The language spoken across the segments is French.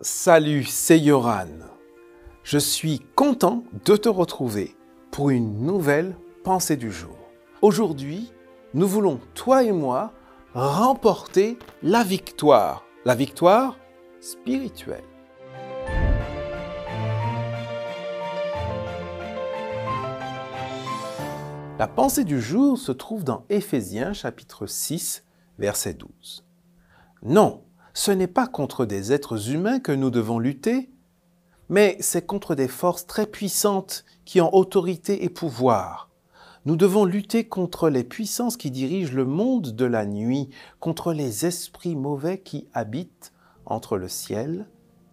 Salut, c'est Yoran. Je suis content de te retrouver pour une nouvelle pensée du jour. Aujourd'hui, nous voulons, toi et moi, remporter la victoire. La victoire spirituelle. La pensée du jour se trouve dans Éphésiens chapitre 6, verset 12. Non, ce n'est pas contre des êtres humains que nous devons lutter, mais c'est contre des forces très puissantes qui ont autorité et pouvoir. Nous devons lutter contre les puissances qui dirigent le monde de la nuit, contre les esprits mauvais qui habitent entre le ciel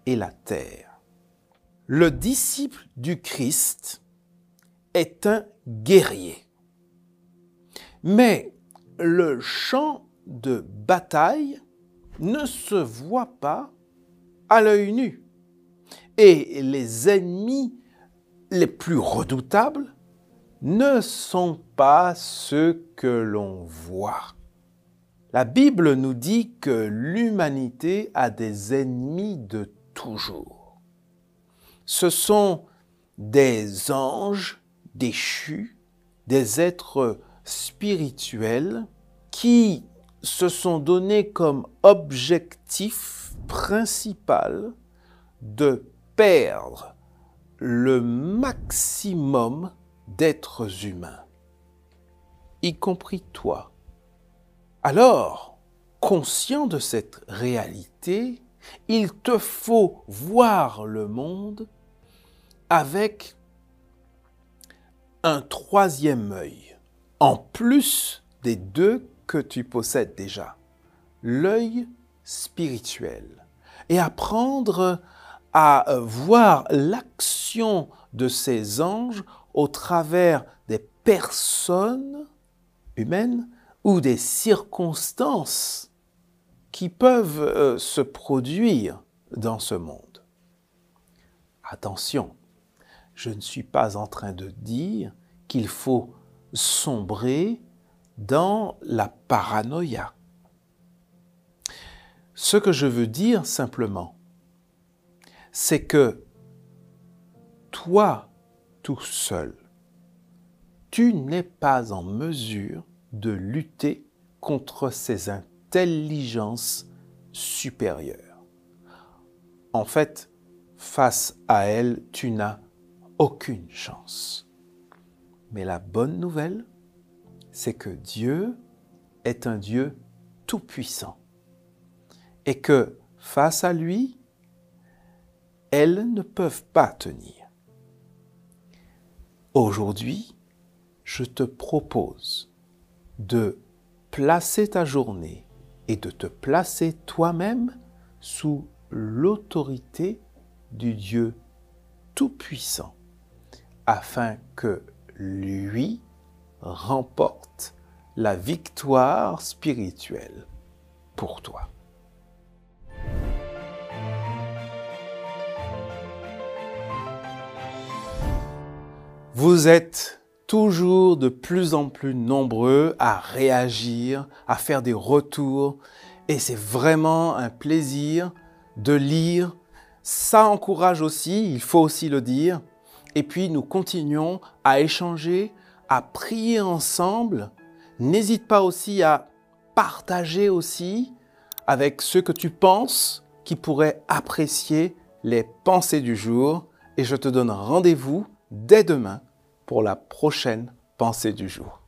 et la terre. Le disciple du Christ est un guerrier. Mais le champ de bataille ne se voit pas à l'œil nu. Et les ennemis les plus redoutables ne sont pas ceux que l'on voit. La Bible nous dit que l'humanité a des ennemis de toujours. Ce sont des anges déchus, des êtres spirituels qui se sont donnés comme objectif principal de perdre le maximum d'êtres humains, y compris toi. Alors, conscient de cette réalité, il te faut voir le monde avec un troisième œil, en plus des deux que tu possèdes déjà, l'œil spirituel, et apprendre à voir l'action de ces anges au travers des personnes humaines ou des circonstances qui peuvent euh, se produire dans ce monde. Attention, je ne suis pas en train de dire qu'il faut sombrer dans la paranoïa. Ce que je veux dire simplement, c'est que toi, tout seul, tu n'es pas en mesure de lutter contre ces intelligences supérieures. En fait, face à elles, tu n'as aucune chance. Mais la bonne nouvelle, c'est que Dieu est un Dieu tout-puissant et que face à lui, elles ne peuvent pas tenir. Aujourd'hui, je te propose de placer ta journée et de te placer toi-même sous l'autorité du Dieu Tout-Puissant, afin que lui remporte la victoire spirituelle pour toi. Vous êtes toujours de plus en plus nombreux à réagir, à faire des retours, et c'est vraiment un plaisir de lire. Ça encourage aussi, il faut aussi le dire, et puis nous continuons à échanger, à prier ensemble. N'hésite pas aussi à partager aussi avec ceux que tu penses qui pourraient apprécier les pensées du jour. Et je te donne rendez-vous dès demain pour la prochaine pensée du jour.